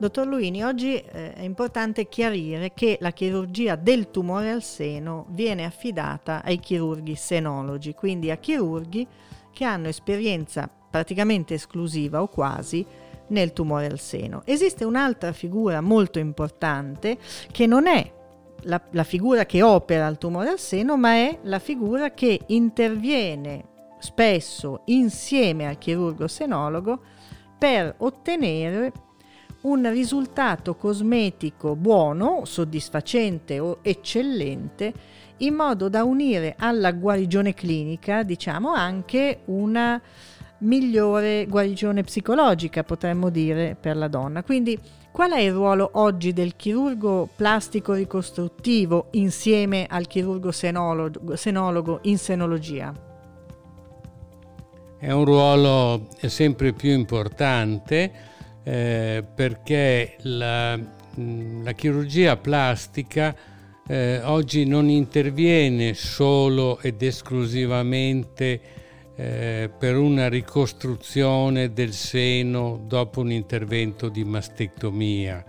Dottor Luini, oggi eh, è importante chiarire che la chirurgia del tumore al seno viene affidata ai chirurghi senologi, quindi a chirurghi che hanno esperienza praticamente esclusiva o quasi nel tumore al seno. Esiste un'altra figura molto importante che non è la, la figura che opera il tumore al seno, ma è la figura che interviene spesso insieme al chirurgo senologo per ottenere un risultato cosmetico buono, soddisfacente o eccellente, in modo da unire alla guarigione clinica, diciamo, anche una migliore guarigione psicologica, potremmo dire, per la donna. Quindi qual è il ruolo oggi del chirurgo plastico ricostruttivo insieme al chirurgo senologo, senologo in senologia? È un ruolo sempre più importante eh, perché la, mm, la, chirurgia plastica eh, oggi non interviene solo ed esclusivamente eh, per una ricostruzione del seno dopo un intervento di mastectomia,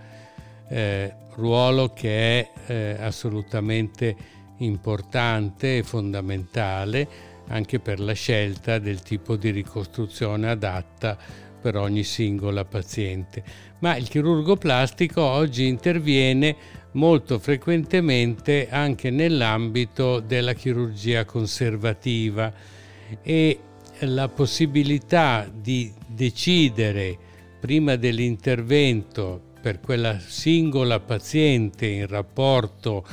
eh, ruolo che è eh, assolutamente importante e fondamentale anche per la scelta del tipo di ricostruzione adatta per ogni singola paziente. Ma il chirurgo plastico oggi interviene molto frequentemente anche nell'ambito della chirurgia conservativa e la possibilità di decidere prima dell'intervento per quella singola paziente in rapporto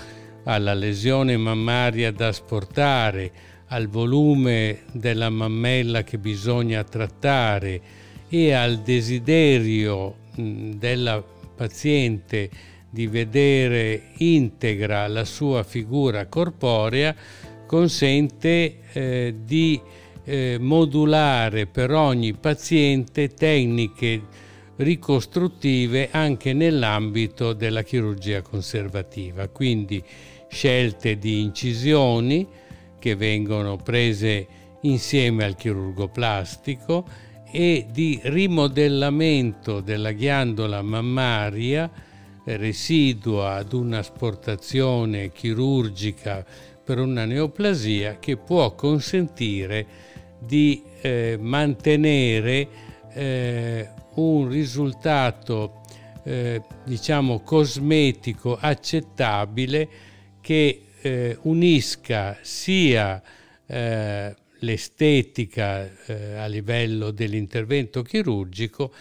alla lesione mammaria da asportare, al volume della mammella che bisogna trattare e al desiderio della paziente di vedere integra la sua figura corporea consente eh, di eh, modulare per ogni paziente tecniche ricostruttive anche nell'ambito della chirurgia conservativa, quindi scelte di incisioni che vengono prese insieme al chirurgo plastico e di rimodellamento della ghiandola mammaria residua ad un'asportazione chirurgica per una neoplasia che può consentire di eh, mantenere eh, un risultato eh, diciamo cosmetico accettabile che eh, unisca sia eh, l'estetica eh, a livello dell'intervento chirurgico,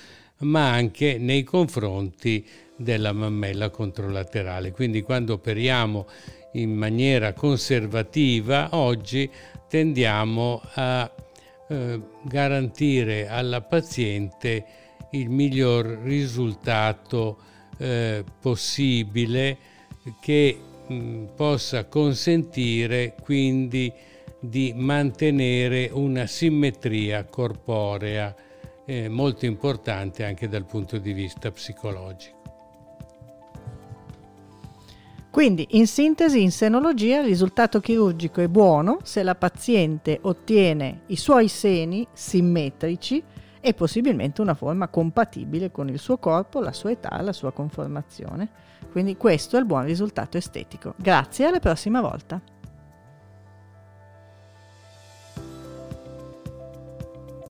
ma anche nei confronti della mammella controlaterale. Quindi quando operiamo in maniera conservativa, oggi tendiamo a eh, garantire alla paziente il miglior risultato eh, possibile che mh, mm, possa consentire quindi di mantenere una simmetria corporea eh, molto importante anche dal punto di vista psicologico. Quindi, in sintesi, in senologia il risultato chirurgico è buono se la paziente ottiene i suoi seni simmetrici e possibilmente una forma compatibile con il suo corpo, la sua età, la sua conformazione. Quindi questo è il buon risultato estetico. Grazie, alla prossima volta.